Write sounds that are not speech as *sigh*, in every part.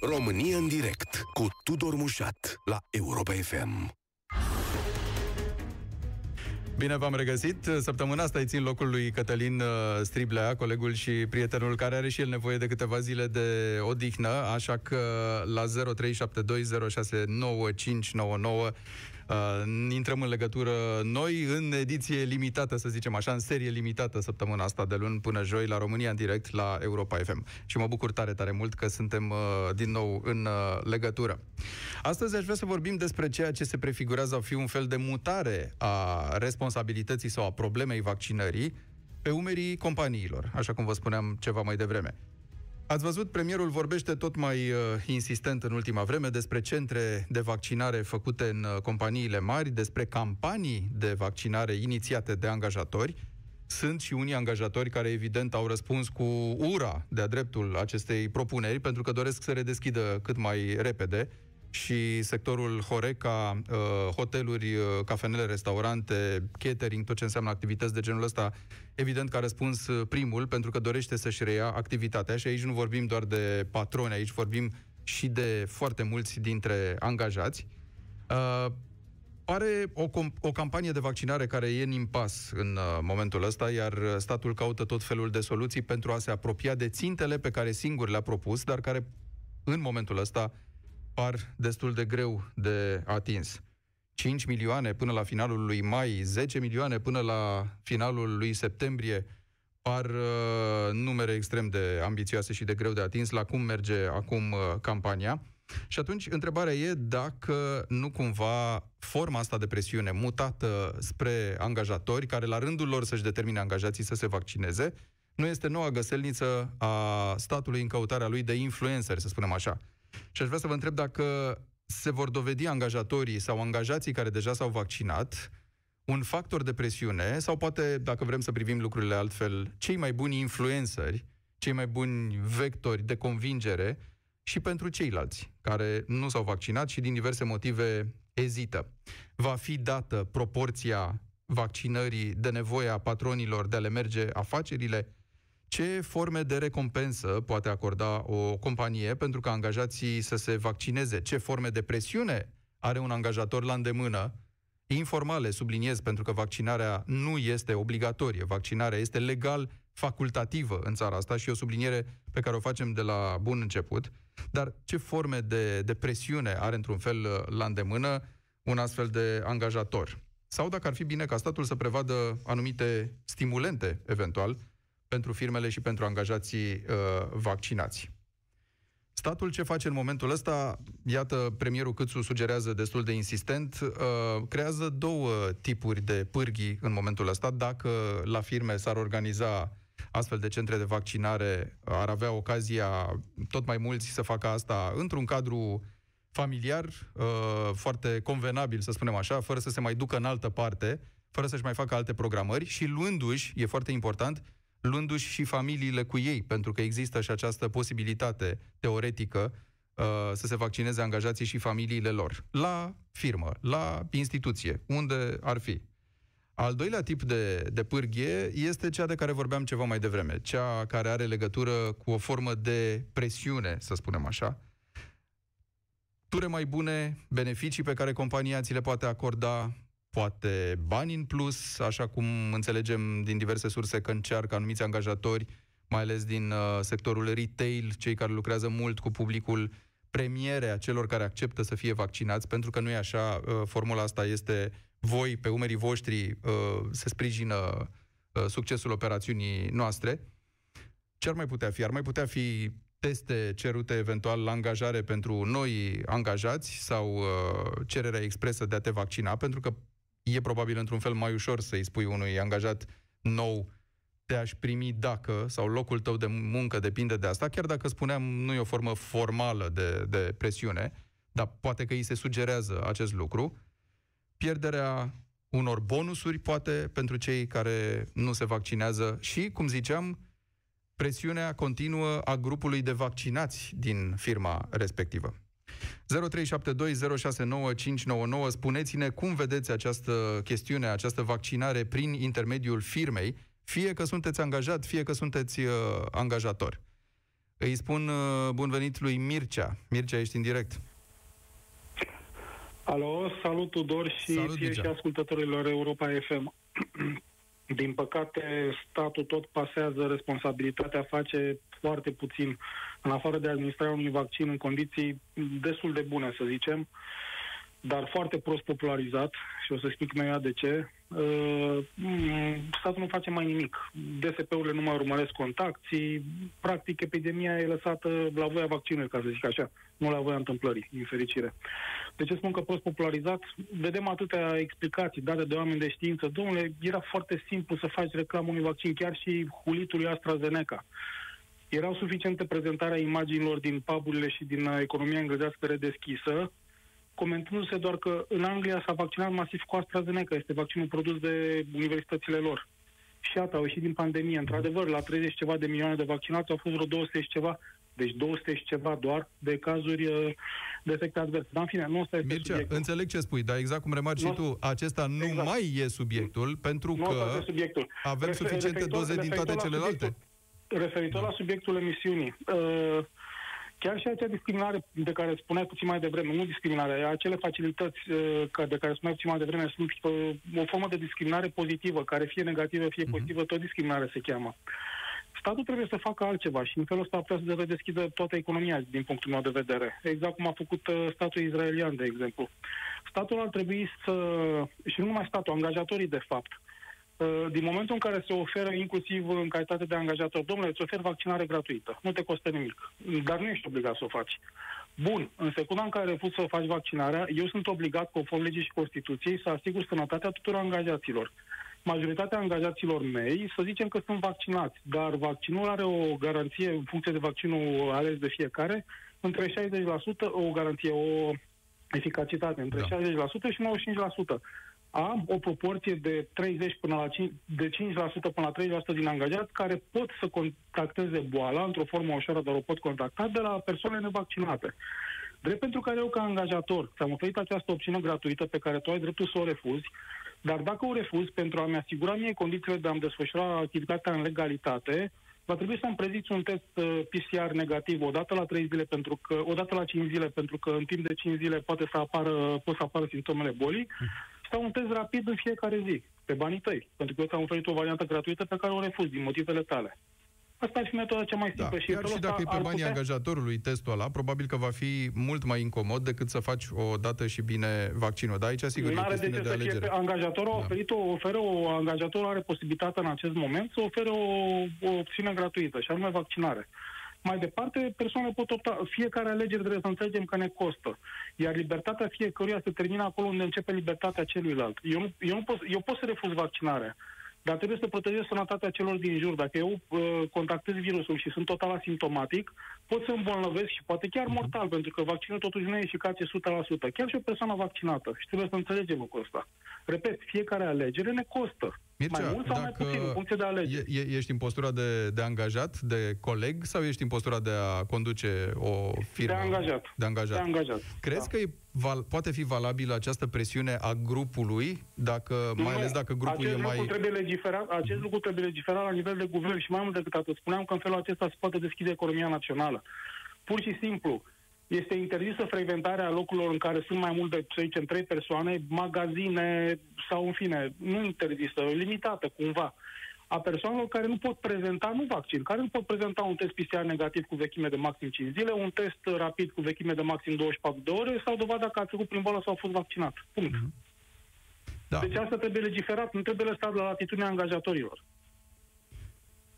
România în direct cu Tudor Mușat la Europa FM. Bine v-am regăsit. Săptămâna asta îi țin locul lui Cătălin uh, Striblea, colegul și prietenul care are și el nevoie de câteva zile de odihnă, așa că la 0372069599 Uh, intrăm în legătură noi în ediție limitată, să zicem așa, în serie limitată săptămâna asta de luni până joi la România în direct la Europa FM. Și mă bucur tare, tare mult că suntem uh, din nou în uh, legătură. Astăzi aș vrea să vorbim despre ceea ce se prefigurează a fi un fel de mutare a responsabilității sau a problemei vaccinării pe umerii companiilor, așa cum vă spuneam ceva mai devreme. Ați văzut, premierul vorbește tot mai uh, insistent în ultima vreme despre centre de vaccinare făcute în uh, companiile mari, despre campanii de vaccinare inițiate de angajatori. Sunt și unii angajatori care, evident, au răspuns cu ura de-a dreptul acestei propuneri, pentru că doresc să redeschidă cât mai repede și sectorul Horeca, uh, hoteluri, uh, cafenele, restaurante, catering, tot ce înseamnă activități de genul ăsta, evident că a răspuns uh, primul pentru că dorește să-și reia activitatea și aici nu vorbim doar de patroni, aici vorbim și de foarte mulți dintre angajați. Uh, pare o, o campanie de vaccinare care e în impas în uh, momentul ăsta, iar statul caută tot felul de soluții pentru a se apropia de țintele pe care singur le-a propus, dar care în momentul ăsta par destul de greu de atins. 5 milioane până la finalul lui mai, 10 milioane până la finalul lui septembrie, par uh, numere extrem de ambițioase și de greu de atins la cum merge acum uh, campania. Și atunci, întrebarea e dacă nu cumva forma asta de presiune mutată spre angajatori, care la rândul lor să-și determine angajații să se vaccineze, nu este noua găselniță a statului în căutarea lui de influencer, să spunem așa. Și aș vrea să vă întreb dacă se vor dovedi angajatorii sau angajații care deja s-au vaccinat un factor de presiune sau poate, dacă vrem să privim lucrurile altfel, cei mai buni influenceri, cei mai buni vectori de convingere și pentru ceilalți care nu s-au vaccinat și din diverse motive ezită. Va fi dată proporția vaccinării de nevoia patronilor de a le merge afacerile ce forme de recompensă poate acorda o companie pentru ca angajații să se vaccineze? Ce forme de presiune are un angajator la îndemână? Informale, subliniez, pentru că vaccinarea nu este obligatorie. Vaccinarea este legal facultativă în țara asta și o subliniere pe care o facem de la bun început. Dar ce forme de, de presiune are într-un fel la îndemână un astfel de angajator? Sau dacă ar fi bine ca statul să prevadă anumite stimulente, eventual, pentru firmele și pentru angajații uh, vaccinați. Statul ce face în momentul ăsta, iată, premierul Câțu sugerează destul de insistent, uh, creează două tipuri de pârghii în momentul ăsta. Dacă la firme s-ar organiza astfel de centre de vaccinare, ar avea ocazia tot mai mulți să facă asta într-un cadru familiar, uh, foarte convenabil, să spunem așa, fără să se mai ducă în altă parte, fără să-și mai facă alte programări și luându-și, e foarte important, luându-și și familiile cu ei, pentru că există și această posibilitate teoretică uh, să se vaccineze angajații și familiile lor. La firmă, la instituție, unde ar fi. Al doilea tip de, de pârghie este cea de care vorbeam ceva mai devreme, cea care are legătură cu o formă de presiune, să spunem așa, ture mai bune, beneficii pe care compania ți le poate acorda, poate bani în plus, așa cum înțelegem din diverse surse că încearcă anumiți angajatori, mai ales din uh, sectorul retail, cei care lucrează mult cu publicul, premiere a celor care acceptă să fie vaccinați, pentru că nu e așa, uh, formula asta este voi, pe umerii voștri, uh, se sprijină uh, succesul operațiunii noastre. Ce ar mai putea fi? Ar mai putea fi teste cerute eventual la angajare pentru noi angajați sau uh, cererea expresă de a te vaccina, pentru că e probabil într-un fel mai ușor să-i spui unui angajat nou te-aș primi dacă, sau locul tău de muncă depinde de asta, chiar dacă spuneam nu e o formă formală de, de presiune, dar poate că îi se sugerează acest lucru, pierderea unor bonusuri, poate, pentru cei care nu se vaccinează și, cum ziceam, presiunea continuă a grupului de vaccinați din firma respectivă. 0372069599. Spuneți-ne cum vedeți această chestiune, această vaccinare prin intermediul firmei, fie că sunteți angajat, fie că sunteți uh, angajator. Îi spun uh, bun venit lui Mircea. Mircea, ești în direct. Alo, salut Tudor și Salut, ție Mircea. și ascultătorilor Europa FM. *clears throat* Din păcate, statul tot pasează responsabilitatea, face foarte puțin, în afară de administrarea unui vaccin în condiții destul de bune, să zicem, dar foarte prost popularizat și o să explic imediat de ce. Uh, mm, statul nu face mai nimic. DSP-urile nu mai urmăresc contacții, practic epidemia e lăsată la voia vaccinului, ca să zic așa, nu la voia întâmplării, din fericire. De ce spun că prost popularizat? Vedem atâtea explicații date de oameni de știință. Domnule, era foarte simplu să faci reclamă unui vaccin, chiar și hulitului AstraZeneca. Erau suficiente prezentarea imaginilor din puburile și din uh, economia englezească redeschisă, comentându-se doar că în Anglia s-a vaccinat masiv cu AstraZeneca, este vaccinul produs de universitățile lor. Și iată, au ieșit din pandemie. Într-adevăr, la 30 ceva de milioane de vaccinați au fost vreo 200 și ceva, deci 200 și ceva doar de cazuri uh, de efecte adverse. Dar în fine, nu ăsta este Mircea, subiectul. înțeleg ce spui, dar exact cum remarci și Nu- tu, acesta nu Exact. mai e subiectul, pentru Nu ăsta că este subiectul. avem Refer- suficiente referitor- doze din toate referitor la celelalte. subiectul- Referitor la subiectul emisiunii, uh, chiar și acea discriminare de care spuneai puțin mai devreme, nu discriminare, acele facilități uh, ca- de care spuneai puțin mai devreme sunt uh, o formă de discriminare pozitivă, care fie negativă, fie pozitivă, tot discriminare se cheamă. Statul trebuie să facă altceva și în felul ăsta vrea să redeschidă toată economia din punctul meu de vedere. Exact cum a făcut uh, statul israelian, de exemplu. Statul ar trebui să, și nu numai statul, angajatorii de fapt, Uh, din momentul în care se oferă, inclusiv în calitate de angajator, domnule, îți ofer vaccinare gratuită, nu te costă nimic, dar nu ești obligat să o faci. Bun, în secunda în care refuzi să faci vaccinarea, eu sunt obligat, conform legii și Constituției, să asigur sănătatea tuturor angajaților. Majoritatea angajaților mei, să zicem că sunt vaccinați, dar vaccinul are o garanție, în funcție de vaccinul ales de fiecare, între 60%, o garanție, o eficacitate între Da. 60% și 95% am o proporție de 30 până la 5, de 5% până la 30% din angajați care pot să contacteze boala într-o formă ușoară, dar o pot contacta de la persoane nevaccinate. Drept pentru care eu, ca angajator, ți-am oferit această opțiune gratuită pe care tu ai dreptul să o refuzi, dar dacă o refuzi pentru a-mi asigura mie condițiile de a-mi desfășura activitatea în legalitate, va trebui să-mi preziți un test uh, PCR negativ odată la 3 zile, pentru că, odată la 5 zile, pentru că în timp de 5 zile poate să apară, pot să apară simptomele bolii, sau un test rapid în fiecare zi, pe banii tăi, pentru că eu ți-am oferit o variantă gratuită pe care o refuz din motivele tale. Asta ar fi metoda cea mai Da, simplă și în chiar felul și dacă e ăsta pe ar banii putea- angajatorului testul ăla, probabil că va fi mult mai incomod decât să faci o dată și bine vaccinul. Dar aici, sigur, e o Nu are de chestiune ce de să fie alegere. pe angajatorul a Da. oferit o, oferă o, angajatorul are posibilitatea în acest moment să ofere o, o opțiune gratuită, și anume vaccinare. Mai departe, persoanele pot opta. Fiecare alegere trebuie să înțelegem că ne costă. Iar libertatea fiecăruia se termină acolo unde începe libertatea celuilalt. Eu, nu, eu, nu pot, eu pot să refuz vaccinarea, dar trebuie să protejez sănătatea celor din jur. Dacă eu uh, contactez virusul și sunt total asimptomatic, pot să îmbolnăvesc și poate chiar mortal, pentru că vaccinul totuși nu e eficace 100%. Chiar și o persoană vaccinată. Și trebuie să înțelegem lucrul ăsta. Repet, fiecare alegere ne costă. Mircea, mai mult sau mai dacă puțin, în funcție de alegere. E, e, ești în postura de, de angajat, de coleg, sau ești în postura de a conduce o firmă? De angajat. De angajat. De angajat. Crezi da. că e val, poate fi valabilă această presiune a grupului, dacă, mai Nu, ales dacă grupul acest e mai... Lucru trebuie legiferat, acest lucru trebuie legiferat la nivel de guvern și mai mult decât atât. Spuneam că în felul acesta se poate deschide economia națională. Pur și simplu, este interzisă frecventarea locurilor în care sunt mai mult de, să zicem, trei persoane, magazine sau, în fine, nu interzisă, limitată cumva, a persoanelor care nu pot prezenta, nu vaccin, care nu pot prezenta un test PCR negativ cu vechime de maxim 5 zile, un test rapid cu vechime de maxim 24 de ore sau dovada că a trecut prin boală sau a fost vaccinat. Punct. Da. Deci asta trebuie legiferat, nu trebuie lăsat la latitudinea angajatorilor.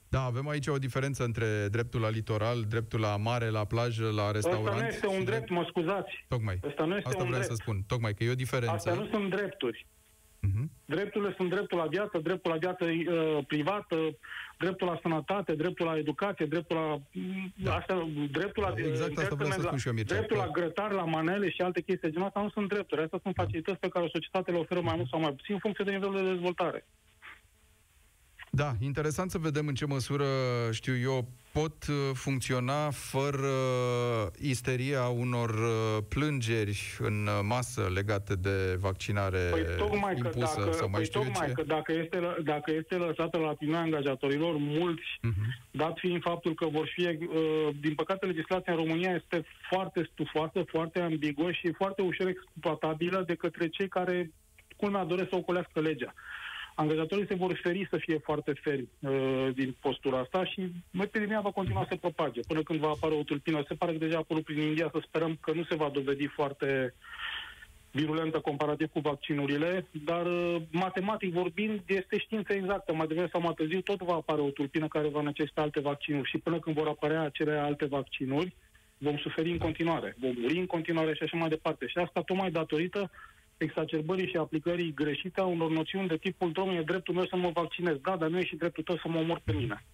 da, avem aici o diferență între dreptul la litoral, dreptul la mare, la plajă, la restaurant. Asta nu este un și drept, mă scuzați. Tocmai. Asta nu este Asta un vreau drept. să spun. Tocmai că e o diferență. Astea nu sunt drepturi. Mhm. Drepturile sunt dreptul la viață, dreptul la viață uh, privată, dreptul la sănătate, dreptul la educație, dreptul la... Da. Asta, dreptul la... Da, exact asta dreptul vreau să la- spun și eu, Mircea, Dreptul că- la grătar, la manele și alte chestii de genul ăsta nu sunt drepturi. Astea sunt facilități pe care o societate le oferă mai mult sau mai puțin în funcție de nivelul de dezvoltare. Da, interesant să vedem în ce măsură, știu eu, pot uh, funcționa fără isteria unor uh, plângeri în masă legate de vaccinare păi, tocmai impusă că dacă, sau mai păi, știu tocmai ce? că dacă este, dacă este lăsată la tine angajatorilor mulți, uh-huh. dat fiind faptul că vor fi, uh, din păcate, legislația în România este foarte stufoasă, foarte ambiguă și foarte ușor exploatabilă de către cei care, culmea, doresc să ocolească legea angajatorii se vor feri să fie foarte feri uh, din postura asta și epidemia va continua să propage până când va apare o tulpină. Se pare că deja a apărut prin India, să sperăm că nu se va dovedi foarte virulentă comparativ cu vaccinurile, dar uh, matematic vorbind este știință exactă. Mai devreme sau mai târziu tot va apare o tulpină care va necesita alte vaccinuri și până când vor apărea acele alte vaccinuri, vom suferi în continuare, vom muri în continuare și așa mai departe. Și asta tocmai datorită exacerbării și aplicării greșite a unor noțiuni de tipul, domnule, e dreptul meu să mă vaccinez. Da, dar nu e și dreptul tău să mă omor pe mine.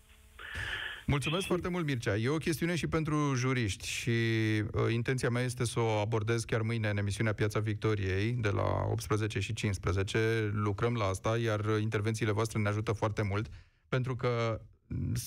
Mulțumesc și... foarte mult, Mircea. E o chestiune și pentru juriști și uh, intenția mea este să o abordez chiar mâine în emisiunea Piața Victoriei de la 18 și 15. Lucrăm la asta, iar intervențiile voastre ne ajută foarte mult, pentru că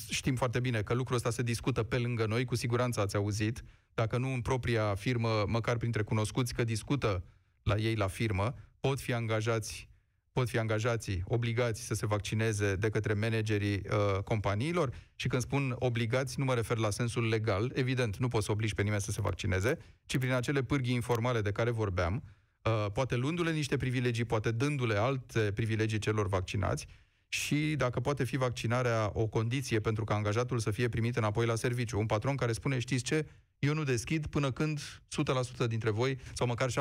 știm foarte bine că lucrul ăsta se discută pe lângă noi, cu siguranță ați auzit, dacă nu în propria firmă, măcar printre cunoscuți, că discută la ei la firmă, pot fi angajați pot fi angajații obligați să se vaccineze de către managerii uh, companiilor. Și când spun obligați, nu mă refer la sensul legal, evident, nu poți să obligi pe nimeni să se vaccineze, ci prin acele pârghii informale de care vorbeam, uh, poate luându-le niște privilegii, poate dându-le alte privilegii celor vaccinați. Și dacă poate fi vaccinarea o condiție pentru ca angajatul să fie primit înapoi la serviciu. Un patron care spune, știți ce, eu nu deschid până când 100% dintre voi, sau măcar 70%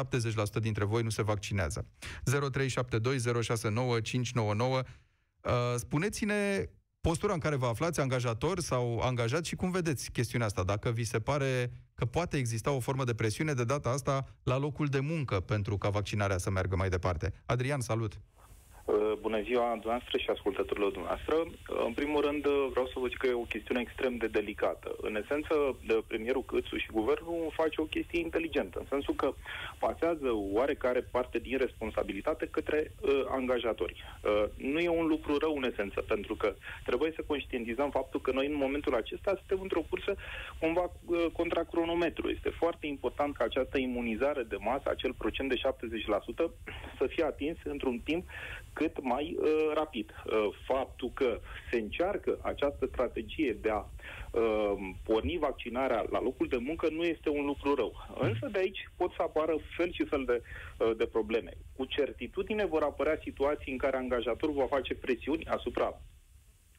dintre voi, nu se vaccinează. 0372069599 uh, Spuneți-ne postura în care vă aflați, angajator sau angajat și cum vedeți chestiunea asta, dacă vi se pare că poate exista o formă de presiune de data asta la locul de muncă pentru ca vaccinarea să meargă mai departe. Adrian, salut! Uh, bună ziua dumneavoastră și ascultătorilor dumneavoastră. Uh, în primul rând, uh, vreau să vă zic că e o chestiune extrem de delicată. În esență, premierul Câțu și guvernul face o chestie inteligentă, în sensul că pasează oarecare parte din responsabilitate către uh, angajatori. Uh, nu e un lucru rău în esență, pentru că trebuie să conștientizăm faptul că noi în momentul acesta suntem într-o cursă cumva uh, contra cronometru. Este foarte important ca această imunizare de masă, acel procent de 70%, să fie atins într-un timp cât mai uh, rapid. Uh, faptul că se încearcă această strategie de a uh, porni vaccinarea la locul de muncă nu este un lucru rău. Însă de aici pot să apară fel și fel de, uh, de probleme. Cu certitudine vor apărea situații în care angajatorul va face presiuni asupra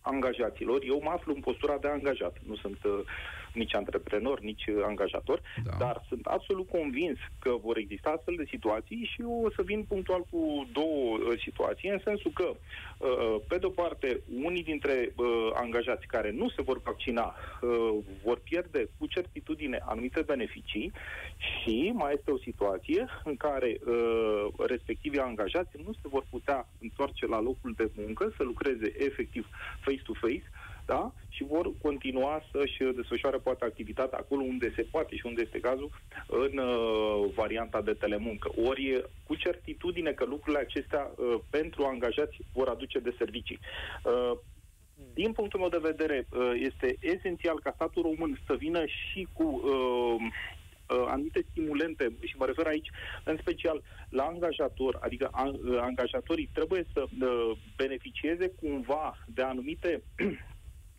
angajaților. Eu mă aflu în postura de angajat. Nu sunt uh, nici antreprenor, nici angajator, da. dar sunt absolut convins că vor exista astfel de situații și eu o să vin punctual cu două uh, situații, în sensul că, uh, pe de-o parte, unii dintre uh, angajați care nu se vor vaccina vor pierde cu certitudine anumite beneficii și mai este o situație în care respectivii angajați nu se vor putea întoarce la locul de muncă, să lucreze efectiv face-to-face, da? și vor continua să-și desfășoare poate activitatea acolo unde se poate și unde este cazul în uh, varianta de telemuncă. Ori cu certitudine că lucrurile acestea uh, pentru angajați vor aduce de servicii. Uh, din punctul meu de vedere, uh, este esențial ca statul român să vină și cu uh, uh, anumite stimulente, și mă refer aici în special la angajator, adică uh, angajatorii trebuie să uh, beneficieze cumva de anumite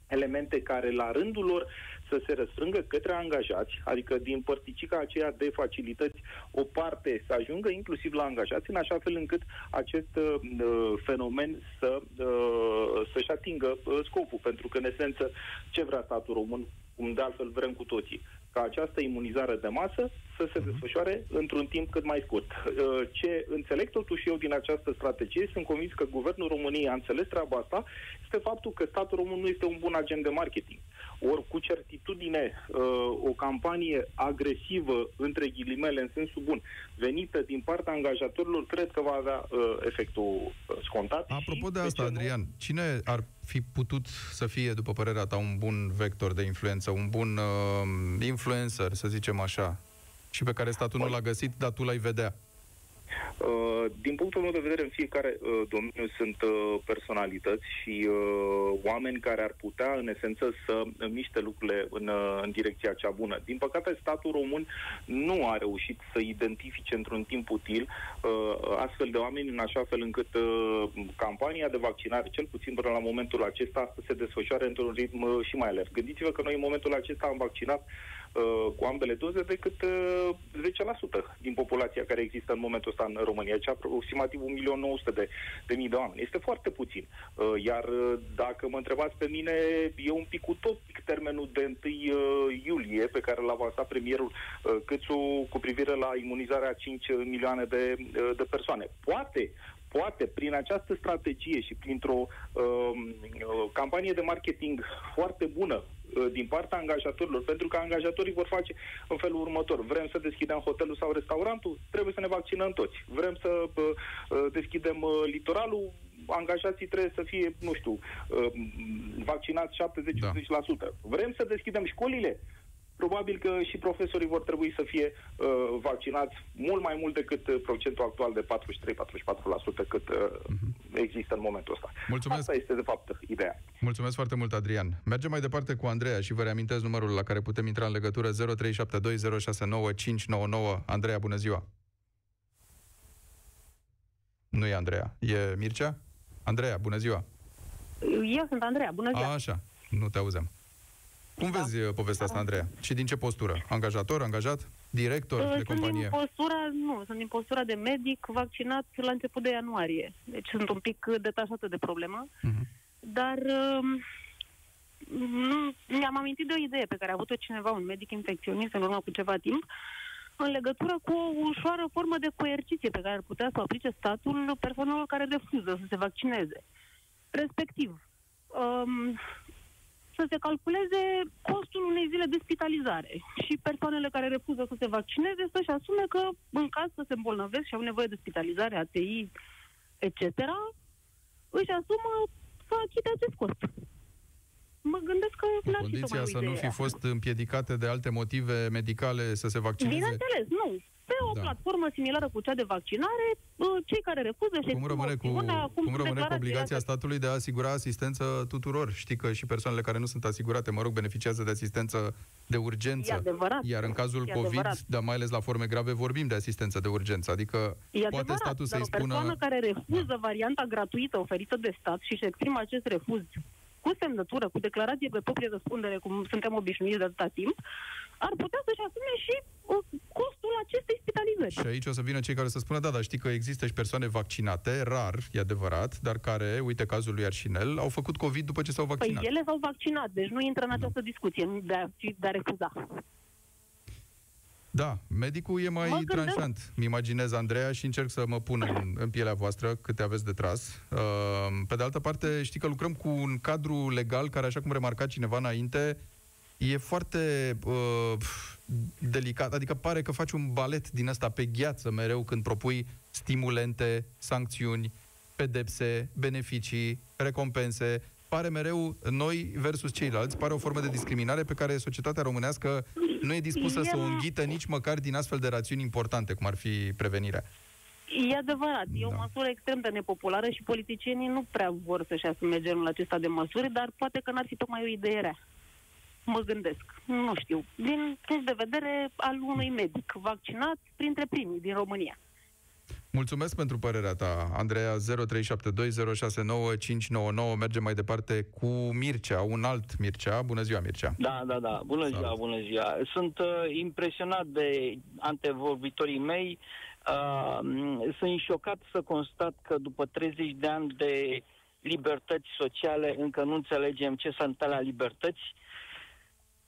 elemente care la rândul lor să se răsfrângă către angajați, adică din părticica aceea de facilități, o parte să ajungă inclusiv la angajați, în așa fel încât acest uh, fenomen să, uh, să-și atingă uh, scopul. Pentru că, în esență, ce vrea statul român, cum de altfel vrem cu toții? Ca această imunizare de masă să se mhm. desfășoare într-un timp cât mai scurt. Uh, ce înțeleg totuși eu din această strategie, sunt convins că Guvernul României a înțeles treaba asta, este faptul că statul român nu este un bun agent de marketing. Ori cu certitudine uh, o campanie agresivă, între ghilimele, în sensul bun, venită din partea angajatorilor, cred că va avea uh, efectul scontat. Apropo de asta, Adrian, cine ar fi putut să fie, după părerea ta, un bun vector de influență, un bun uh, influencer, să zicem așa, și pe care statul nu l-a găsit, dar tu l-ai vedea? Uh, din punctul meu de vedere, în fiecare uh, domeniu sunt uh, personalități și oameni care ar putea, în esență, să miște lucrurile în, în direcția cea bună. Din păcate, statul român nu a reușit să identifice într-un timp util astfel de oameni în așa fel încât campania de vaccinare, cel puțin până la momentul acesta, să se desfășoare într-un ritm și mai alert. Gândiți-vă că noi în momentul acesta am vaccinat Uh, cu ambele doze decât uh, 10% din populația care există în momentul ăsta în România, ce aproximativ 1.900.000 de, de mii de oameni. Este foarte puțin. Uh, iar uh, dacă mă întrebați pe mine, e un pic utopic termenul de 1 uh, iulie pe care l-a avansat premierul uh, Câțu cu privire la imunizarea 5 milioane de, uh, de persoane. Poate, poate prin această strategie și printr-o uh, campanie de marketing foarte bună Uh, din partea angajatorilor, pentru că angajatorii vor face în felul următor. Vrem să deschidem hotelul sau restaurantul? Trebuie să ne vaccinăm toți. Vrem să uh, uh, deschidem litoralul? angajații trebuie să fie, nu știu, vaccinați 70-80%. Da. Vrem să deschidem școlile? Probabil că și profesorii vor trebui să fie uh, vaccinați mult mai mult decât uh, procentul actual de 43-44% cât uh, uh-huh. există în momentul ăsta. Mulțumesc. Asta este, de fapt, ideea. Mulțumesc foarte mult, Adrian. Mergem mai departe cu Andreea și vă reamintesc numărul la care putem intra în legătură 0372069599. Andreea, bună ziua! Nu e Andreea, e Mircea? Andreea, bună ziua! Eu sunt Andreea, bună ziua! A, așa, nu te auzem. Cum da. vezi uh, povestea asta, Andreea? Și din ce postură? Angajator, angajat, director uh, de sunt companie? Din postura, nu, sunt din postura de medic vaccinat la început de ianuarie. Deci sunt un pic detașată de problemă. Uh-huh. Dar uh, nu, mi-am amintit de o idee pe care a avut-o cineva, un medic infecționist, în urmă cu ceva timp, în legătură cu o ușoară formă de coerciție pe care ar putea să o aplice statul persoanelor care refuză să se vaccineze. Respectiv, um, să se calculeze costul unei zile de spitalizare și persoanele care refuză să se vaccineze să-și asume că în caz să se îmbolnăvesc și au nevoie de spitalizare, ATI, etc., își asumă să achite acest cost. Mă gândesc că n-ar Condiția fi să nu fi fost împiedicate de alte motive medicale să se vaccineze? Bineînțeles, nu pe o da. platformă similară cu cea de vaccinare, cei care refuză și cum rămâne cu, cum, cum rămâne cu obligația statului de a asigura asistență tuturor? Știi că și persoanele care nu sunt asigurate, mă rog, beneficiază de asistență de urgență. E adevărat. Iar în cazul e COVID, adevărat. dar mai ales la forme grave, vorbim de asistență de urgență. Adică e poate adevărat, statul să-i spună... o persoană care refuză da. varianta gratuită oferită de stat și își exprimă acest refuz cu semnătură, cu declarație pe proprie răspundere, cum suntem obișnuiți de atâta timp, ar putea să-și asume și uh, costul acestei spitalizări. Și aici o să vină cei care să spună, da, dar știi că există și persoane vaccinate, rar, e adevărat, dar care, uite cazul lui Arșinel, au făcut COVID după ce s-au vaccinat. Păi ele s-au vaccinat, deci nu intră în această discuție de a, de a refuza. Da, medicul e mai tranșant. Mi imaginez, Andreea, și încerc să mă pun în, în pielea voastră câte aveți de tras. Uh, pe de altă parte, știi că lucrăm cu un cadru legal care, așa cum remarca cineva înainte, e foarte uh, delicat. Adică pare că faci un balet din ăsta pe gheață mereu când propui stimulente, sancțiuni, pedepse, beneficii, recompense pare mereu noi versus ceilalți, pare o formă de discriminare pe care societatea românească nu e dispusă să o înghită nici măcar din astfel de rațiuni importante, cum ar fi prevenirea. E adevărat, da. e o da. măsură extrem de nepopulară și politicienii nu prea vor să-și asume genul acesta de măsuri, dar poate că n-ar fi tocmai o idee rea. Mă gândesc, nu știu, din punct de vedere al unui medic vaccinat printre primii din România. Mulțumesc pentru părerea ta, Andreea 0372069599. Mergem mai departe cu Mircea, un alt Mircea. Bună ziua, Mircea. Da, da, da. Bună Salut. ziua, bună ziua. Sunt uh, impresionat de antevorbitorii mei. Uh, sunt șocat să constat că după 30 de ani de libertăți sociale încă nu înțelegem ce sunt la libertăți. Uh,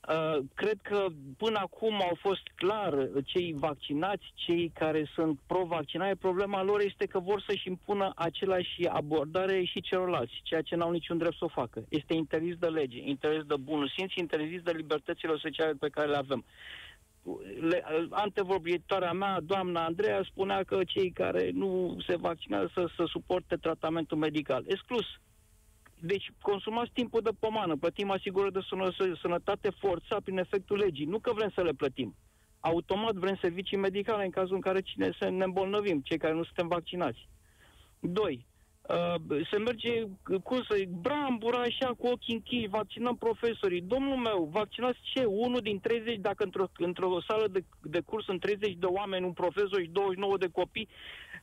Uh, cred că până acum au fost clar cei vaccinați, cei care sunt pro-vaccinare. Problema lor este că vor să-și impună același abordare și celorlalți, ceea ce n-au niciun drept să o facă. Este interzis de lege, interzis de bunul simț, interzis de libertățile sociale pe care le avem. Le, antevorbitoarea mea, doamna Andreea, spunea că cei care nu se vaccinează să, să suporte tratamentul medical. Exclus. Deci consumați timpul de pomană, plătim asigurări de sănătate forța prin efectul legii. Nu că vrem să le plătim. automat vrem servicii medicale în cazul în care cine să ne îmbolnăvim, cei care nu suntem vaccinați. Doi, uh, se merge, cum să zic, brambura așa cu ochii închiși, vaccinăm profesorii. Domnul meu, vaccinați ce? Unul din 30, dacă într-o, într-o sală de, de curs sunt 30 de oameni, un profesor și 29 de copii,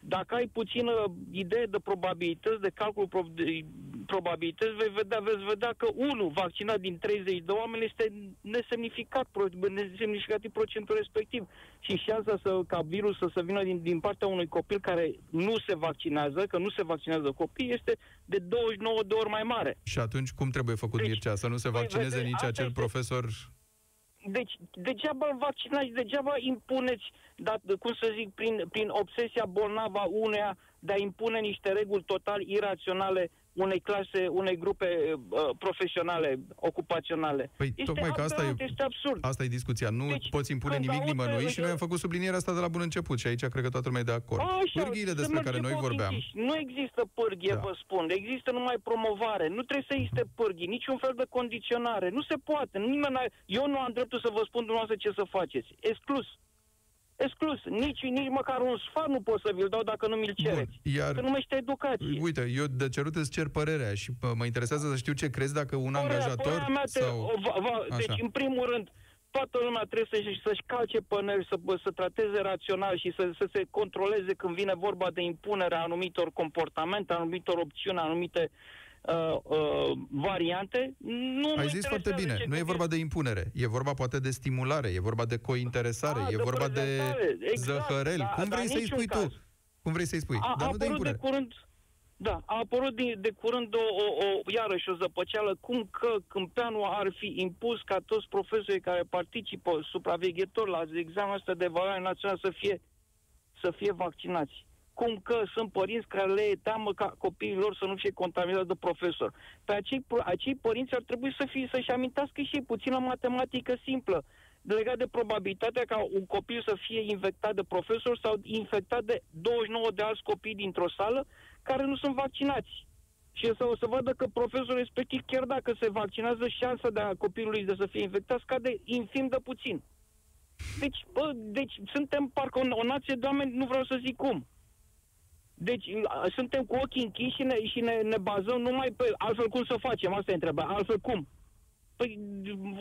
dacă ai puțină idee de probabilități, de calcul pro- de probabilități, vei vedea, veți vedea că unul vaccinat din 30 de oameni este nesemnificat, nesemnificativ procentul respectiv. Și șansa să, ca virus să, să vină din, din partea unui copil care nu se vaccinează, că nu se vaccinează copii, este de 29 de ori mai mare. Și atunci cum trebuie făcut deci, Mircea? Să nu se vaccineze nici acel este... profesor deci, degeaba vaccinați, degeaba impuneți, dat, cum să zic, prin, prin obsesia bolnavă a uneia de a impune niște reguli total iraționale unei clase, unei grupe uh, profesionale, ocupaționale. Păi este tocmai că asta e, este absurd. Asta e discuția. Nu deci, poți impune nimic nimănui și noi am făcut sublinierea asta de la bun început și aici cred că toată lumea e de acord. Așa, Pârghiile despre care noi vorbeam. Nu există pârghie, da. vă spun. Există numai promovare. Nu trebuie să existe pârghii, niciun fel de condiționare. Nu se poate. Nimeni Eu nu am dreptul să vă spun dumneavoastră ce să faceți. Exclus. Exclus. Nici, nici măcar un sfat nu pot să vi-l dau dacă nu mi-l cereți. Bun, iar... Că numește educație. Uite, eu de cerut îți cer părerea și mă interesează să știu ce crezi dacă un părerea, angajator părerea mea te, sau... va, va, deci, în primul rând, toată lumea trebuie să-și, să-și calce păneri, să, să trateze rațional și să, să se controleze când vine vorba de impunerea anumitor comportamente, anumitor opțiuni, anumite uh, uh, variante. Nu Ai zis foarte bine. Nu e vorba de impunere. E vorba poate de stimulare, e vorba de cointeresare, A, e de vorba de exact, zăhărel. Da, Cum vrei să-i spui caz. tu? Cum vrei să-i spui? A, Dar a nu de impunere. De curând, da, a apărut de, de curând o, o, o, iarăși o zăpăceală, cum că câmpeanul ar fi impus ca toți profesorii care participă supraveghetori la examenul ăsta de evaluare națională să fie, să fie vaccinați cum că sunt părinți care le e teamă ca copiii lor să nu fie contaminați de profesor. Pe acei, acei părinți ar trebui să fie, să-și amintească și ei puțină matematică simplă legat de probabilitatea ca un copil să fie infectat de profesor sau infectat de 29 de alți copii dintr-o sală care nu sunt vaccinați. Și să o să vadă că profesorul respectiv, chiar dacă se vaccinează, șansa de a copilului de să fie infectat scade infim de puțin. Deci, bă, deci suntem parcă o, o nație de oameni, nu vreau să zic cum. Deci suntem cu ochii închiși și, ne, și ne, ne bazăm numai pe altfel cum să facem, asta e întrebarea, altfel cum? Păi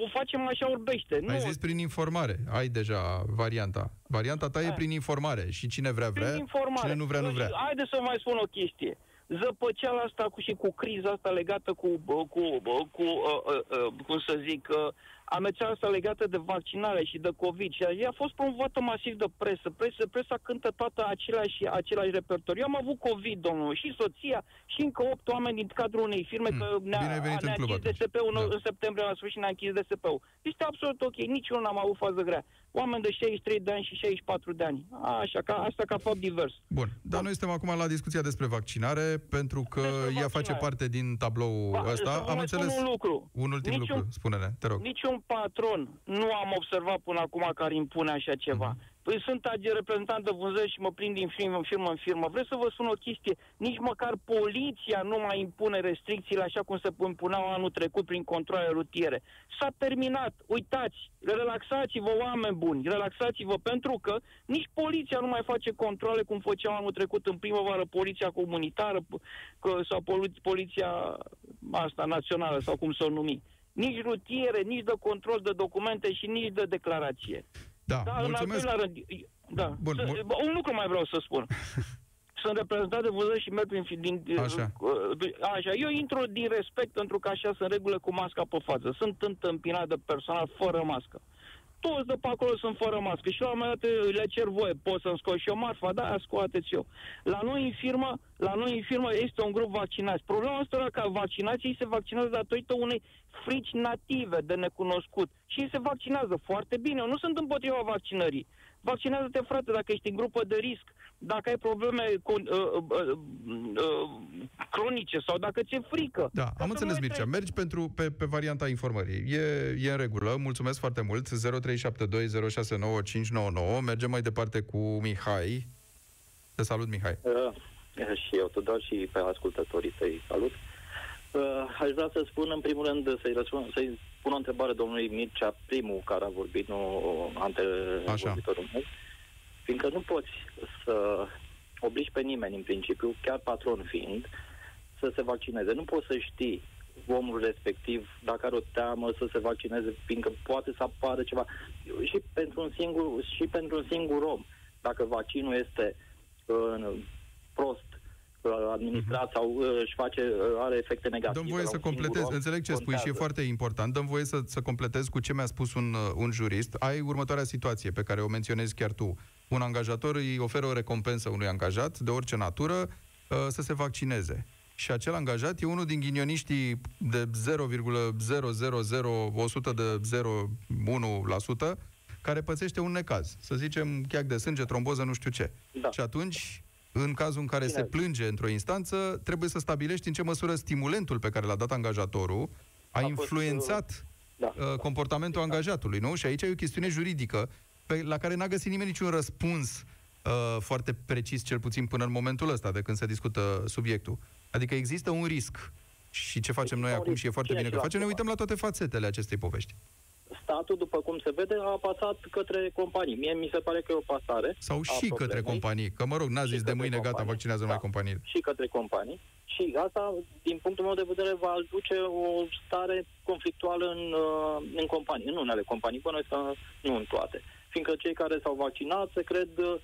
o facem așa orbește. Ai nu... zis prin informare, ai deja varianta. Varianta ta da. e prin informare și cine vrea vrea, prin informare. cine nu vrea nu vrea. Haideți să mai spun o chestie. Zăpăceala asta cu și cu criza asta legată cu, cu, cu, cu uh, uh, uh, cum să zic, uh, amețeala asta legată de vaccinare și de COVID și ea a fost promovată masiv de presă. presă presa cântă toată același, același repertoriu. Eu am avut COVID, domnul, și soția și încă opt oameni din cadrul unei firme, hmm. că ne-a, ne-a închis DSP-ul da. în septembrie la sfârșit ne-a închis DSP-ul. Este absolut ok, niciunul n-am avut fază grea oameni de 63 de ani și 64 de ani. Așa, ca, asta ca fapt divers. Bun, dar noi suntem acum la discuția despre vaccinare, pentru că despre ea face parte din tablou ba, ăsta. Am înțeles un lucru. Un ultim niciun, lucru, spune-ne, te rog. Niciun patron nu am observat până acum care impune așa ceva. Uh-huh. Păi sunt reprezentant de vânzări și mă prind din firmă în firmă în firmă. Vreau să vă spun o chestie. Nici măcar poliția nu mai impune restricțiile așa cum se impuneau anul trecut prin controle rutiere. S-a terminat. Uitați, relaxați-vă, oameni buni, relaxați-vă, pentru că nici poliția nu mai face controle cum făceau anul trecut în primăvară poliția comunitară sau poliția asta națională sau cum să o numi. Nici rutiere, nici de control de documente și nici de declarație. Da, da mulțumesc. În al rând, da. Bun, să, mul- un lucru mai vreau să spun. *laughs* Sunt reprezentat de vânzări și merg prin... Din, așa. așa. Eu intru din respect pentru că așa sunt regulă cu masca pe față. Sunt întâmpinat de personal fără mască toți de pe acolo sunt fără mască și la un moment dat le cer voie, pot să-mi scot și eu marfa, da, scoateți eu. La noi în firmă, la noi în firmă este un grup vaccinați. Problema asta era că vaccinații se vaccinează datorită unei frici native de necunoscut și se vaccinează foarte bine. Eu nu sunt împotriva vaccinării. Vaccinează-te, frate, dacă ești în grupă de risc, dacă ai probleme cu, uh, uh, uh, uh, cronice sau dacă ți-e frică. Da, am înțeles, Mircea. Te... Mergi pentru, pe, pe varianta informării. E, e în regulă. Mulțumesc foarte mult. 0372069599. Mergem mai departe cu Mihai. Te salut, Mihai. Uh, și eu, Tudor, și pe ascultătorii să-i salut. Uh, aș vrea să spun, în primul rând, să-i, răspund, să-i pun o întrebare domnului Mircea, primul care a vorbit, nu antevorbitorul meu. Fiindcă nu poți să obligi pe nimeni, în principiu, chiar patron fiind, să se vaccineze. Nu poți să știi omul respectiv, dacă are o teamă să se vaccineze, fiindcă poate să apară ceva. Și pentru un singur, și pentru un singur om, dacă vaccinul este uh, prost uh, administrat uh-huh. sau uh, își face, uh, are efecte negative. Dăm voie să completez, om, înțeleg ce contează. spui și e foarte important. Dăm voie să, să completez cu ce mi-a spus un, uh, un jurist. Ai următoarea situație pe care o menționezi chiar tu. Un angajator îi oferă o recompensă unui angajat de orice natură uh, să se vaccineze și acel angajat e unul din ghinioniștii de 0,000100 de 0,1% care pățește un necaz. Să zicem, chiar de sânge, tromboză, nu știu ce. Da. Și atunci, în cazul în care Bine. se plânge într-o instanță, trebuie să stabilești în ce măsură stimulentul pe care l-a dat angajatorul a, a influențat fost, uh, da. uh, comportamentul exact. angajatului, nu? Și aici e o chestiune juridică pe, la care n-a găsit nimeni niciun răspuns uh, foarte precis, cel puțin până în momentul ăsta, de când se discută subiectul. Adică există un risc. Și ce facem noi acum, și e foarte bine că facem, ne uităm la toate fațetele acestei povești. Statul, după cum se vede, a pasat către companii. Mie mi se pare că e o pasare. Sau și către companii. Că, mă rog, n-a zis de mâine, companii. gata, vaccinează da. numai companii. Și către companii. Și asta, din punctul meu de vedere, va aduce o stare conflictuală în, uh, în companii, în unele companii, până să nu în toate. Fiindcă cei care s-au vaccinat se cred uh,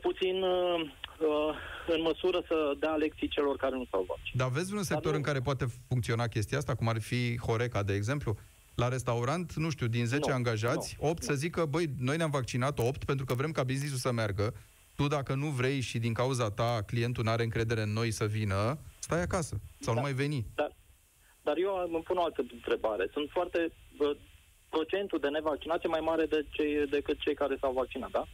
puțin uh, uh, în măsură să dea lecții celor care nu s-au vaccinat. Dar vezi un sector nu... în care poate funcționa chestia asta, cum ar fi Horeca, de exemplu? La restaurant, nu știu, din 10 nu, angajați, nu, 8 nu. să zică, băi, noi ne-am vaccinat 8 pentru că vrem ca business-ul să meargă. Tu, dacă nu vrei și din cauza ta clientul nu are încredere în noi să vină, stai acasă sau da, nu mai veni. Dar, dar eu îmi pun o altă întrebare. Sunt foarte... procentul de nevaccinație mai mare de cei, decât cei care s-au vaccinat, da?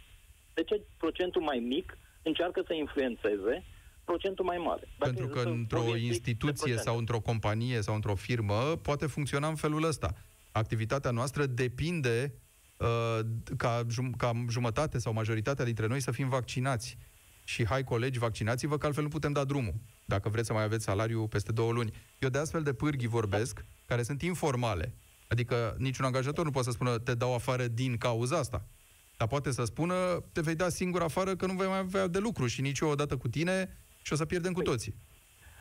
de ce procentul mai mic încearcă să influențeze procentul mai mare. Dacă Pentru că într-o instituție sau într-o companie sau într-o firmă poate funcționa în felul ăsta. Activitatea noastră depinde uh, ca, jum- ca jumătate sau majoritatea dintre noi să fim vaccinați. Și hai colegi, vaccinați-vă, că altfel nu putem da drumul, dacă vreți să mai aveți salariu peste două luni. Eu de astfel de pârghii vorbesc, da. care sunt informale. Adică niciun angajator nu poate să spună te dau afară din cauza asta. Dar poate să spună, te vei da singur afară că nu vei mai avea de lucru și nici eu odată cu tine și o să pierdem cu păi, toții.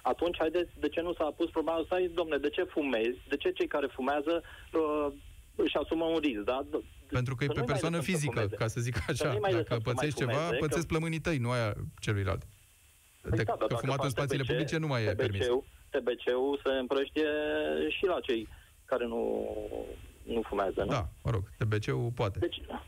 Atunci, haideți, de ce nu s-a pus problema asta? Domne, de ce fumezi? De ce cei care fumează uh, își asumă un risc, da? Pentru că e pe persoană fizică, ca să zic așa. Dacă pățești ceva, fumeze, pățești că... plămânii tăi, nu aia celuilalt. Păi de, da, că fumat în spațiile TBC, publice nu mai e permis. TBC-ul se împrăștie și la cei care nu, nu fumează, nu? Da, mă rog, TBC-ul poate. Deci, da.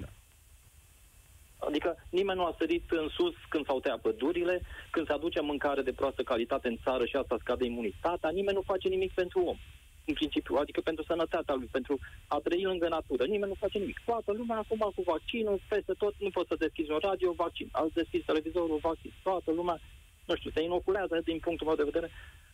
Adică nimeni nu a sărit în sus când s-au tăiat pădurile, când se aduce mâncare de proastă calitate în țară și asta scade imunitatea, nimeni nu face nimic pentru om. În principiu, adică pentru sănătatea lui, pentru a trăi lângă natură. Nimeni nu face nimic. Toată lumea acum cu vaccinul, peste tot, nu poți să deschizi un radio, vaccin. Ați deschis televizorul, vaccin. Toată lumea, nu știu, se inoculează, din punctul meu de vedere,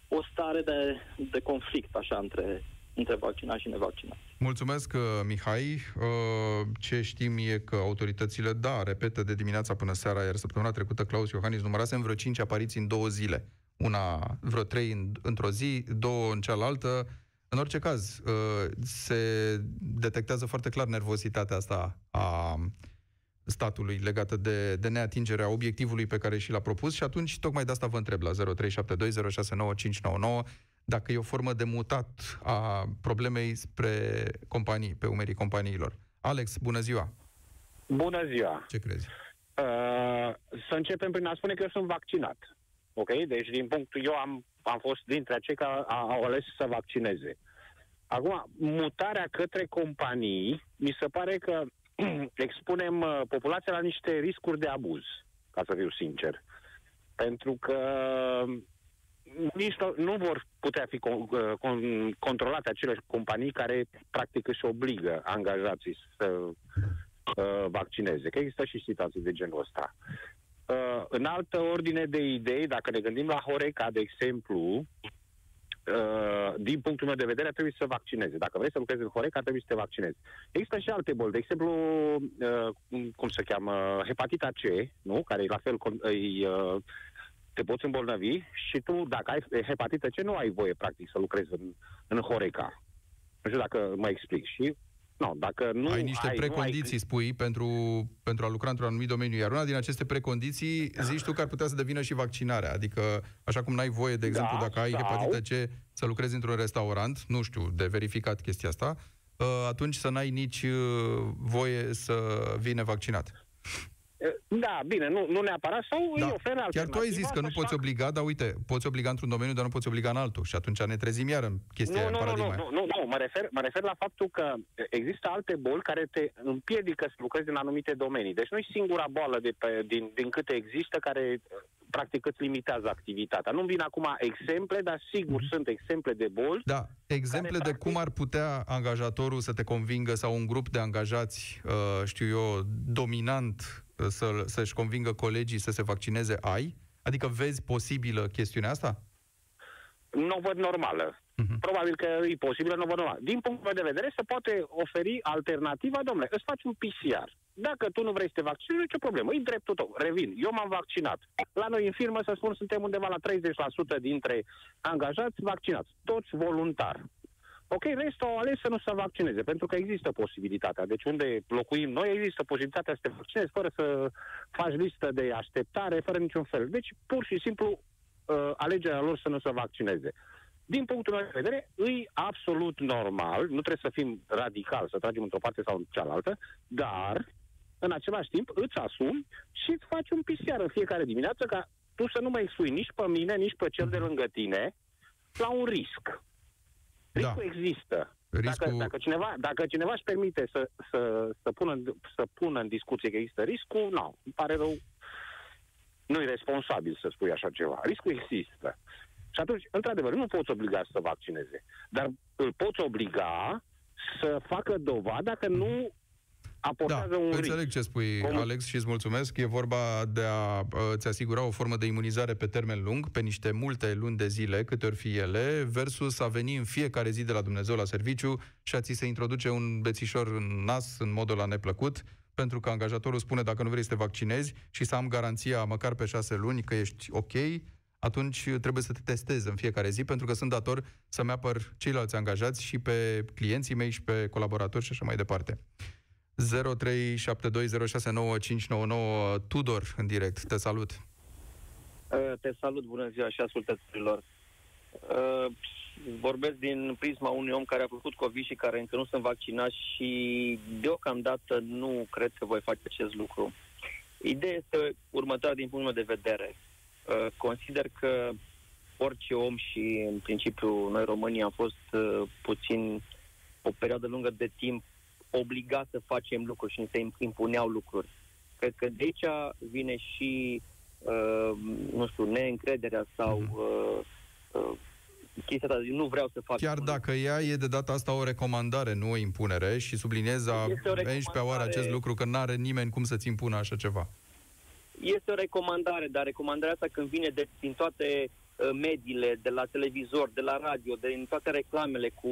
o stare de, de conflict, așa, între între vaccinați și nevaccinați. Mulțumesc, uh, Mihai. Uh, ce știm e că autoritățile, da, repetă de dimineața până seara, iar săptămâna trecută Claus Iohannis numărase vreo 5 apariții în două zile. Una, vreo trei în, într-o zi, două în cealaltă. În orice caz, uh, se detectează foarte clar nervozitatea asta a statului legată de, de neatingerea obiectivului pe care și l-a propus și atunci tocmai de asta vă întreb la 0372069599 dacă e o formă de mutat a problemei spre companii, pe umerii companiilor. Alex, bună ziua! Bună ziua! Ce crezi? Uh, să începem prin a spune că eu sunt vaccinat. Ok? Deci, din punctul, eu am, am fost dintre acei care au ales să vaccineze. Acum, mutarea către companii, mi se pare că *clears throat* expunem uh, populația la niște riscuri de abuz, ca să fiu sincer. Pentru că nici nu, nu vor putea fi con, uh, con, controlate acele companii care practic își obligă angajații să uh, vaccineze. Că există și situații de genul ăsta. Uh, în altă ordine de idei, dacă ne gândim la Horeca, de exemplu, uh, din punctul meu de vedere, trebuie să vaccineze. Dacă vrei să lucrezi în Horeca, trebuie să te vaccinezi. Există și alte boli, de exemplu, uh, cum se cheamă, hepatita C, nu? care e la fel, e, uh, te poți îmbolnăvi și tu, dacă ai hepatită C, nu ai voie, practic, să lucrezi în, în Horeca. Nu știu dacă mă explic. Și nu, dacă nu ai niște ai, precondiții, ai... spui, pentru, pentru a lucra într-un anumit domeniu, iar una din aceste precondiții zici tu că ar putea să devină și vaccinarea. Adică, așa cum n-ai voie, de exemplu, da, dacă ai sau... hepatită C, să lucrezi într-un restaurant, nu știu, de verificat chestia asta, uh, atunci să n-ai nici uh, voie să vină vaccinat. Da, bine, nu, nu neapărat, sau da. îi oferă Chiar tu ai zis că nu poți obliga, dar uite, poți obliga într-un domeniu, dar nu poți obliga în altul. Și atunci ne trezim iar în chestia nu, nu, nu, nu, nu, nu, nu, mă refer, mă refer la faptul că există alte boli care te împiedică să lucrezi în anumite domenii. Deci nu e singura boală de pe, din, din câte există care practic îți limitează activitatea. Nu-mi vin acum exemple, dar sigur mm-hmm. sunt exemple de boli. Da, exemple care, de practic... cum ar putea angajatorul să te convingă sau un grup de angajați, uh, știu eu, dominant să, să-și convingă colegii să se vaccineze ai? Adică vezi posibilă chestiunea asta? Nu o văd normală. Uh-huh. Probabil că e posibilă, nu o văd normală. Din punctul meu de vedere, se poate oferi alternativa, domnule, îți faci un PCR. Dacă tu nu vrei să te vaccinezi, ce problemă. E dreptul tău. Revin. Eu m-am vaccinat. La noi în firmă, să spun, suntem undeva la 30% dintre angajați vaccinați. Toți voluntar. Ok, restul au ales să nu se vaccineze, pentru că există posibilitatea. Deci unde locuim noi, există posibilitatea să te vaccinezi fără să faci listă de așteptare, fără niciun fel. Deci, pur și simplu, uh, alegerea lor să nu se vaccineze. Din punctul meu de vedere, e absolut normal, nu trebuie să fim radical, să tragem într-o parte sau în cealaltă, dar, în același timp, îți asumi și îți faci un PCR în fiecare dimineață ca tu să nu mai expui nici pe mine, nici pe cel de lângă tine la un risc. Riscul da. există. Riscul... Dacă, dacă, cineva, dacă cineva își permite să, să, să, pună, să pună în discuție că există riscul, nu, îmi pare rău, nu e responsabil să spui așa ceva. Riscul există. Și atunci, într-adevăr, nu poți obliga să vaccineze, dar îl poți obliga să facă dovada că nu aportează da, un înțeleg risc. ce spui, Cum? Alex, și îți mulțumesc. E vorba de a ți asigura o formă de imunizare pe termen lung, pe niște multe luni de zile, câte ori fi ele, versus a veni în fiecare zi de la Dumnezeu la serviciu și a ți se introduce un bețișor în nas în modul la neplăcut, pentru că angajatorul spune dacă nu vrei să te vaccinezi și să am garanția măcar pe șase luni că ești ok, atunci trebuie să te testezi în fiecare zi, pentru că sunt dator să-mi apăr ceilalți angajați și pe clienții mei și pe colaboratori și așa mai departe. 0372069599 Tudor în direct. Te salut. Uh, te salut, bună ziua și ascultătorilor. Uh, vorbesc din prisma unui om care a făcut COVID și care încă nu sunt vaccinat și deocamdată nu cred că voi face acest lucru. Ideea este următoarea din punctul meu de vedere. Uh, consider că orice om și în principiu noi românii am fost puțin o perioadă lungă de timp obligat să facem lucruri și se impuneau lucruri. Cred că de aici vine și, uh, nu știu, neîncrederea sau mm-hmm. uh, uh, chestia asta, nu vreau să fac... Chiar dacă ea e de data asta o recomandare, nu o impunere, și subliniez a 11 oară acest lucru, că nu are nimeni cum să-ți impună așa ceva. Este o recomandare, dar recomandarea asta când vine de, din toate uh, mediile, de la televizor, de la radio, de, din toate reclamele cu,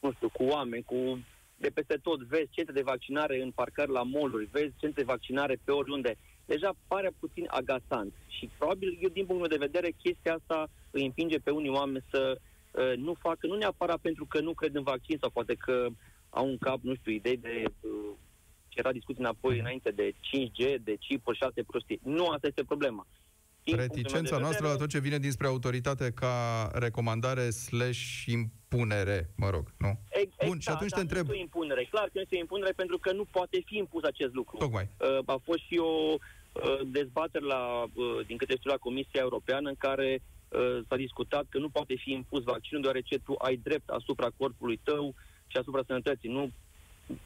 nu știu, cu oameni, cu de peste tot, vezi centre de vaccinare în parcări la moluri, vezi centre de vaccinare pe oriunde. Deja pare puțin agasant și probabil eu, din punctul meu de vedere, chestia asta îi împinge pe unii oameni să uh, nu facă, nu neapărat pentru că nu cred în vaccin sau poate că au în cap, nu știu, idei de uh, ce era discuție înapoi înainte de 5G, de chipuri și alte prostii. Nu asta este problema. Reticența noastră la tot ce vine dinspre autoritate ca recomandare slash impunere, mă rog, nu? Exact, Bun, și atunci te întreb... Nu impunere, clar că nu este impunere pentru că nu poate fi impus acest lucru. Tocmai. Uh, a fost și o uh, dezbatere la, uh, din câte știu la Comisia Europeană în care uh, s-a discutat că nu poate fi impus vaccinul deoarece tu ai drept asupra corpului tău și asupra sănătății. Nu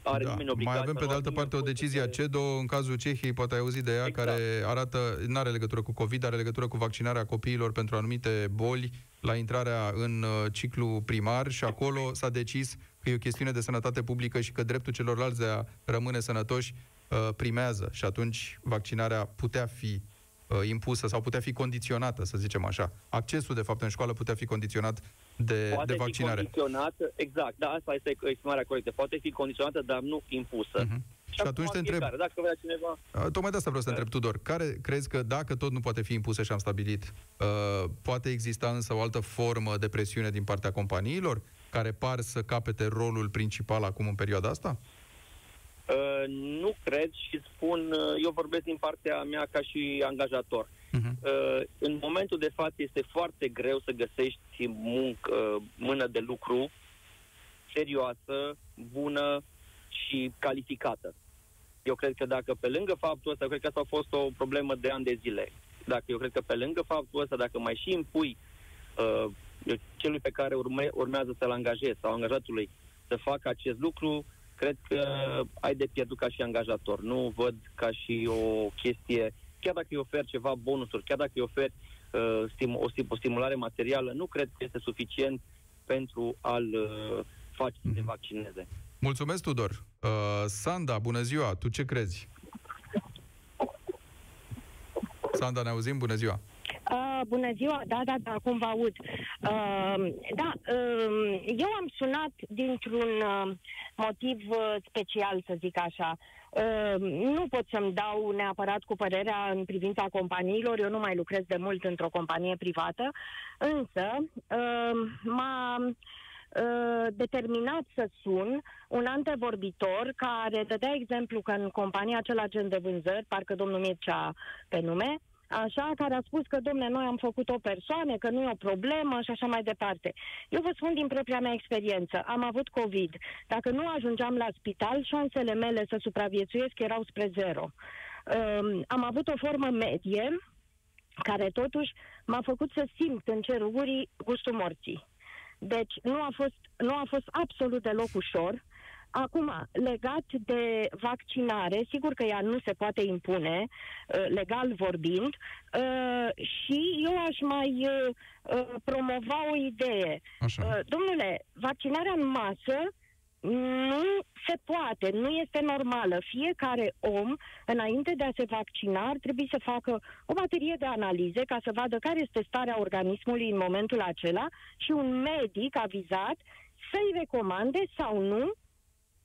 are da. nimeni Mai avem pe de altă parte o decizie a CEDO, în cazul Cehiei, poate ai auzit de ea, exact. care arată, nu are legătură cu COVID, are legătură cu vaccinarea copiilor pentru anumite boli la intrarea în uh, ciclu primar și acolo s-a decis că e o chestiune de sănătate publică și că dreptul celorlalți de a rămâne sănătoși uh, primează și atunci vaccinarea putea fi uh, impusă sau putea fi condiționată, să zicem așa. Accesul, de fapt, în școală putea fi condiționat de, Poate de vaccinare. Fi condiționată, exact, da, asta este exprimarea corectă. Poate fi condiționată, dar nu impusă. Uh-huh. Și, și atunci te întreb... Dacă vrea cineva... Tocmai de asta vreau să te întreb, Tudor. Care crezi că, dacă tot nu poate fi impusă și am stabilit, uh, poate exista însă o altă formă de presiune din partea companiilor? care par să capete rolul principal acum în perioada asta? Uh, nu cred și spun, uh, eu vorbesc din partea mea ca și angajator. Uh-huh. Uh, în momentul de față este foarte greu să găsești muncă, uh, mână de lucru serioasă, bună și calificată. Eu cred că dacă pe lângă faptul ăsta, eu cred că asta a fost o problemă de ani de zile. Dacă eu cred că pe lângă faptul ăsta, dacă mai și impui uh, celui pe care urme, urmează să-l angajezi sau angajatului să facă acest lucru, cred că ai de pierdut ca și angajator. Nu văd ca și o chestie, chiar dacă îi oferi ceva bonusuri, chiar dacă îi oferi uh, stim, o, o stimulare materială, nu cred că este suficient pentru a-l uh, face mm-hmm. să se mhm. vaccineze. Mulțumesc, Tudor. Uh, Sanda, bună ziua. Tu ce crezi? Sanda, ne auzim? Bună ziua. Uh, bună ziua, da, da, da, acum vă aud. Uh, da, uh, eu am sunat dintr-un uh, motiv uh, special, să zic așa. Uh, nu pot să-mi dau neapărat cu părerea în privința companiilor, eu nu mai lucrez de mult într-o companie privată, însă uh, m-a uh, determinat să sun un antevorbitor care dădea exemplu că în compania acela gen de vânzări, parcă domnul Mircea pe nume, așa, care a spus că, domne, noi am făcut o persoană, că nu e o problemă și așa mai departe. Eu vă spun din propria mea experiență, am avut COVID. Dacă nu ajungeam la spital, șansele mele să supraviețuiesc erau spre zero. Um, am avut o formă medie, care totuși m-a făcut să simt în cerul gurii gustul morții. Deci nu a fost, nu a fost absolut deloc ușor. Acum, legat de vaccinare, sigur că ea nu se poate impune, uh, legal vorbind, uh, și eu aș mai uh, promova o idee. Așa. Domnule, vaccinarea în masă nu se poate, nu este normală. Fiecare om, înainte de a se vaccina, ar trebui să facă o baterie de analize ca să vadă care este starea organismului în momentul acela și un medic avizat să-i recomande sau nu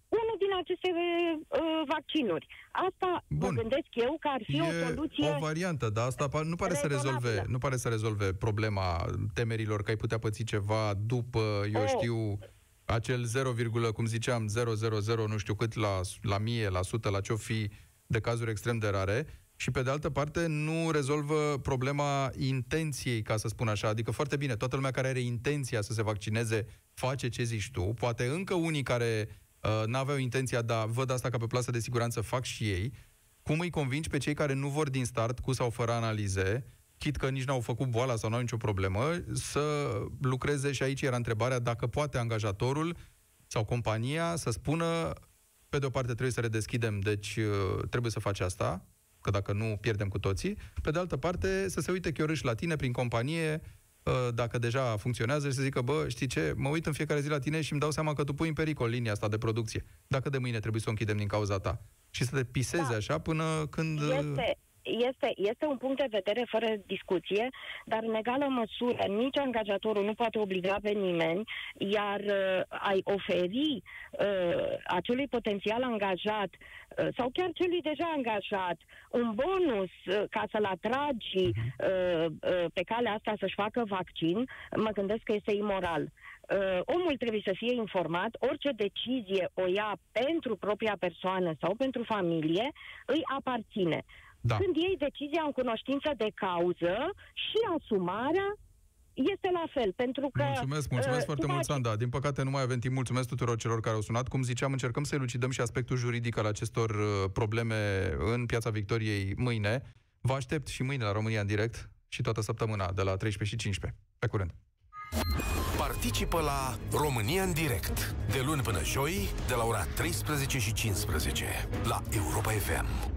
unul din aceste uh, vaccinuri. Asta Bun. mă gândesc eu că ar fi e o soluție o variantă, dar asta nu pare să rezolve, nu pare să rezolve problema temerilor că ai putea păți ceva după, eu oh. știu, acel 0, cum ziceam, 000 nu știu cât la, la mie, la sută, la ce-o fi de cazuri extrem de rare, și pe de altă parte nu rezolvă problema intenției, ca să spun așa. Adică foarte bine, toată lumea care are intenția să se vaccineze face ce zici tu. Poate încă unii care uh, n-aveau intenția, dar văd asta ca pe plasă de siguranță, fac și ei. Cum îi convingi pe cei care nu vor din start, cu sau fără analize, chit că nici n-au făcut boala sau n-au nicio problemă, să lucreze și aici era întrebarea dacă poate angajatorul sau compania să spună pe de o parte trebuie să redeschidem, deci uh, trebuie să faci asta, că dacă nu pierdem cu toții. Pe de altă parte, să se uite chiorâș la tine prin companie, uh, dacă deja funcționează și să zică, bă, știi ce, mă uit în fiecare zi la tine și îmi dau seama că tu pui în pericol linia asta de producție. Dacă de mâine trebuie să o închidem din cauza ta. Și să te pisezi da. așa până când... Este, este, este un punct de vedere fără discuție, dar în egală măsură nici angajatorul nu poate obliga pe nimeni, iar uh, ai oferi uh, acelui potențial angajat uh, sau chiar celui deja angajat un bonus uh, ca să-l atragi mhm. uh, uh, pe calea asta să-și facă vaccin, mă gândesc că este imoral. Uh, omul trebuie să fie informat, orice decizie o ia pentru propria persoană sau pentru familie, îi aparține. Da. Când iei decizia în cunoștință de cauză și asumarea este la fel, pentru că... Mulțumesc, mulțumesc uh, foarte mult, Sanda. Din păcate nu mai avem timp. Mulțumesc tuturor celor care au sunat. Cum ziceam, încercăm să elucidăm și aspectul juridic al acestor uh, probleme în Piața Victoriei mâine. Vă aștept și mâine la România în direct și toată săptămâna de la 13 și 15. Pe curând! Participă la România în direct de luni până joi de la ora 13 și 15 la Europa FM.